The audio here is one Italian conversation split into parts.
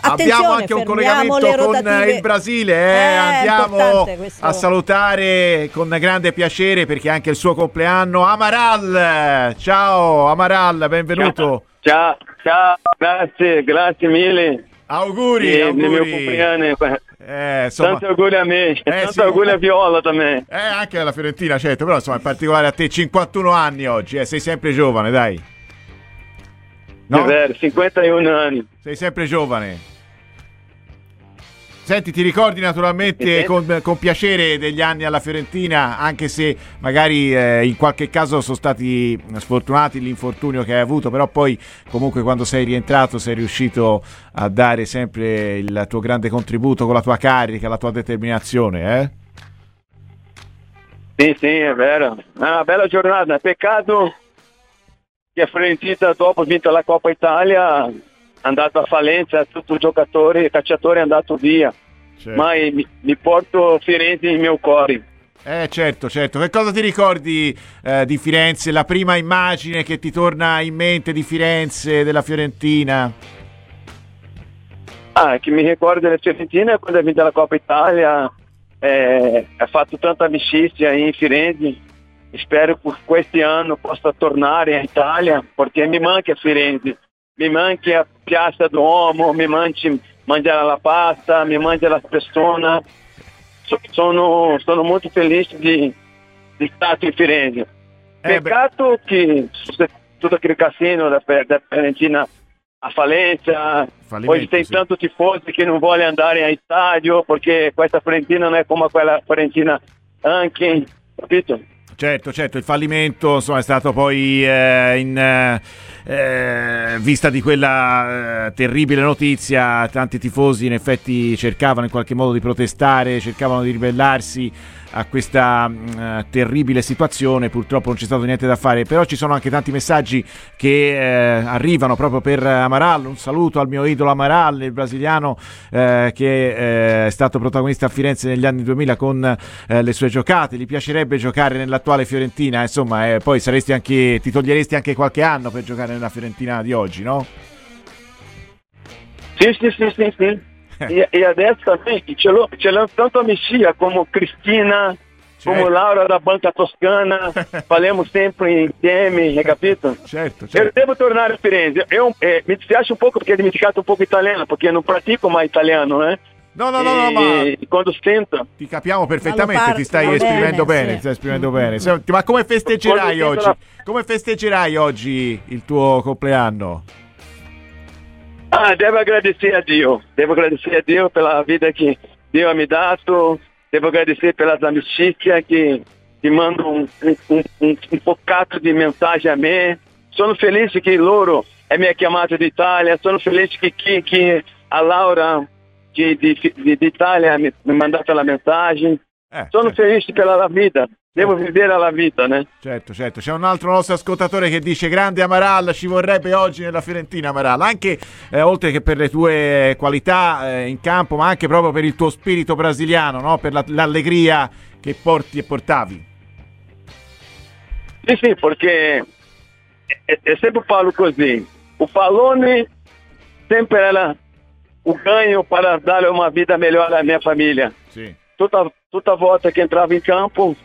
Abbiamo anche un collegamento le con il Brasile, eh. Eh, andiamo a salutare con grande piacere perché è anche il suo compleanno Amaral. Ciao Amaral, benvenuto. Ciao, ciao, grazie, grazie mille. Auguri, E auguri. mio compleanno. Eh, insomma, Tanti auguri a me, Eh, tanti sì. auguri a Viola também. eh, anche alla Fiorentina, certo, però insomma in particolare a te 51 anni oggi, eh, sei sempre giovane, dai. No? È vero, 51 anni. Sei sempre giovane. Senti, ti ricordi naturalmente con, con piacere degli anni alla Fiorentina, anche se magari eh, in qualche caso sono stati sfortunati l'infortunio che hai avuto, però poi comunque quando sei rientrato sei riuscito a dare sempre il tuo grande contributo con la tua carica, la tua determinazione, eh? Sì, sì, è vero. È una bella giornata. Peccato che a Fiorentina dopo vinto la Coppa Italia è andato a fallenza, tutto il giocatore, il cacciatore è andato via. Cioè, Ma mi, mi porto Firenze nel mio cuore. Eh certo, certo. Che cosa ti ricordi eh, di Firenze? La prima immagine che ti torna in mente di Firenze, della Fiorentina? Ah, che mi ricordo della Fiorentina quando ha vinto la Coppa Italia, eh, ha fatto tanta amicizia in Firenze. Spero che quest'anno possa tornare in Italia perché mi manca Firenze, mi manca a Piazza Duomo, mi manca mangiare la pasta, mi manca la persona. So- Sono, sono molto felice di, di stare in Firenze. Eh, beh. Peccato che tutto aquele cassino da, da Fiorentina a falência, Fallimento, Hoje tem sì. tanto tifosi che non vuole andare a estádio perché questa Fiorentina non è come quella Fiorentina anche, capito? Certo, certo, il fallimento insomma, è stato poi eh, in eh, vista di quella eh, terribile notizia, tanti tifosi in effetti cercavano in qualche modo di protestare, cercavano di ribellarsi a questa eh, terribile situazione, purtroppo non c'è stato niente da fare, però ci sono anche tanti messaggi che eh, arrivano proprio per Amaral, un saluto al mio idolo Amaral, il brasiliano eh, che eh, è stato protagonista a Firenze negli anni 2000 con eh, le sue giocate, gli piacerebbe giocare nell'attuale Fiorentina, insomma, eh, poi saresti anche, ti toglieresti anche qualche anno per giocare nella Fiorentina di oggi, no? Sim, sim, sim, sim, sim. E, e adesso também, l'ho, ce l'ho tanto amicia como Cristina, como Certo. Laura da Banca Toscana, falamos sempre insieme, hai capito? Certo, Eu certo. devo tornare a Firenze. Eu eh, mi dispiace un poco perché ho dimenticato un poco italiano, perché non pratico mai italiano, eh? No, no, no, no, ma quando sento, ti capiamo perfettamente, ti stai esprimendo bene, bene, sì. stai esprimendo bene. Senti, ma come festeggerai oggi? sento Come festeggerai oggi il tuo compleanno? Ah, devo agradecer a Dio, devo agradecer a Dio pela vida que Dio mi dato, devo agradecer pelas amicizias que, que mandam um, um, um, um bocado de mensagem a me. Sono felice che loro è mi ha chiamato d'Italia, sono felice che, che, che a Laura de, de, de, de Itália mi mi ha mandato la mensagem. Eh, Sono certo. felice pela la vita, devo vivere la vita, né? Certo, certo, c'è un altro nostro ascoltatore che dice grande Amaral, ci vorrebbe oggi nella Fiorentina Amaral, anche eh, oltre che per le tue qualità eh, in campo, ma anche proprio per il tuo spirito brasiliano, no? per la- l'allegria che porti e portavi. Sim, sim, porque eu sempre falo così. O Palone sempre era o ganho para dar uma vida melhor à minha família. Sì. Toda, toda volta que entrava em campo,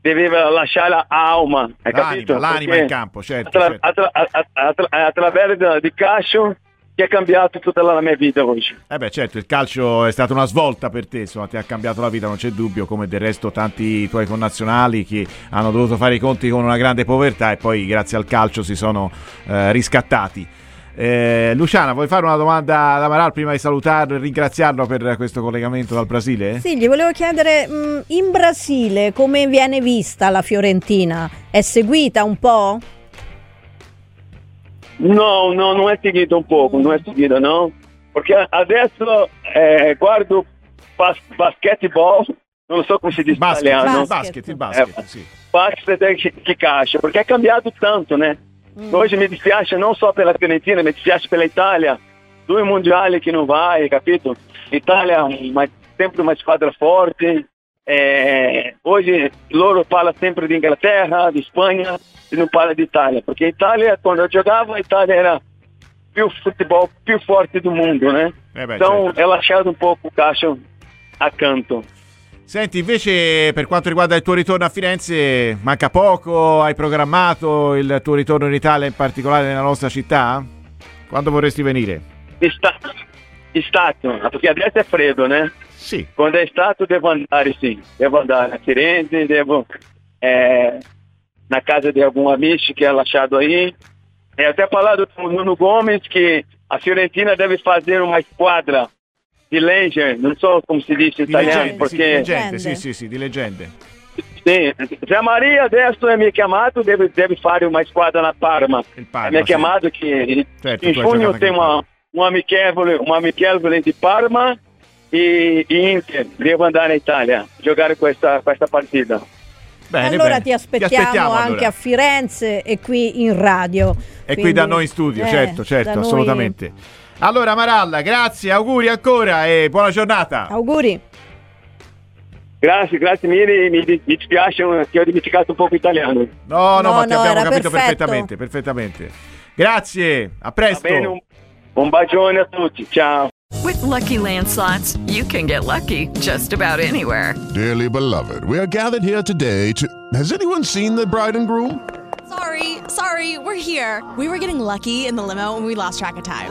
devia lasciare a alma, hai capito? L'anima, l'anima Perché in campo, certo. Attra- certo. attra- attra- attraverso di calcio che ha cambiato tutta la mia vita oggi. Eh beh, certo, il calcio è stata una svolta per te, insomma, ti ha cambiato la vita, non c'è dubbio, come del resto tanti tuoi connazionali che hanno dovuto fare i conti con una grande povertà e poi grazie al calcio si sono eh, riscattati. Eh, Luciana, vuoi fare una domanda ad Amaral prima di salutarlo e ringraziarlo per questo collegamento dal Brasile? Sì, gli volevo chiedere, mh, in Brasile come viene vista la Fiorentina? È seguita un po'? No, no, non è seguito un po', non è seguito, no? Perché adesso eh, guardo bas- basketball, non so come si dice in Basket, italiano. il basket, basket, Eh, sì. basket e che, che calcio, perché è cambiato tanto, né? Oggi mi dispiace non solo per la Fiorentina, mi dispiace per l'Italia. Due mondiali che non vai, capito? L'Italia è uma- sempre uma squadra forte. Eh, oggi loro parlano sempre di Inghilterra, di Spagna e non parla di Italia, perché Italia quando io giocavo l'Italia era più futebol più forte do mundo, né? Eh beh, então certo. è lasciato un po' il calcio accanto. Senti, invece per quanto riguarda il tuo ritorno a Firenze, manca poco? Hai programmato il tuo ritorno in Italia, in particolare nella nostra città? Quando vorresti venire? Sta- Stato, perché adesso è freddo, né? Sì. Quando è stato devo andare, sì. Devo andare a Firenze, devo eh, na casa di algum amici che ha lasciato aí. E até parlato com o Nuno Gomes que a Fiorentina deve fazer uma squadra di legend, non so come si dice in Di italiano, sì, di perché leggende, sì, sì, sì, di leggende. Sì, Zé Maria adesso è mi chiamato, deve, deve fare una squadra na Parma. Il Parma, mi ha sì. chiamato che Certo, in giugno anche uma, um amichevole, um amichevole di Parma e, e Inter. Devo andare in Italia a giocare questa, questa partita. Bene, allora bene. ti aspettiamo, aspettiamo, anche allora. a Firenze e qui in radio. E qui Quindi, da noi in studio, eh, certo, certo, noi- assolutamente. Allora Maralla, grazie, auguri ancora e buona giornata. Auguri. Grazie, grazie mille. Mi, mi dispiace che ho dimenticato un po' l'italiano. No, no, No, ma ti no, abbiamo capito perfetto. perfettamente, perfettamente. Grazie, a presto. bene, un, un bacione a tutti. Ciao. With Lucky Land slots, you can get lucky just about anywhere. Dearly beloved, we are gathered here today to. Has anyone seen the bride and groom? Sorry, sorry, we're here. We were getting lucky in the limo and we lost track of time.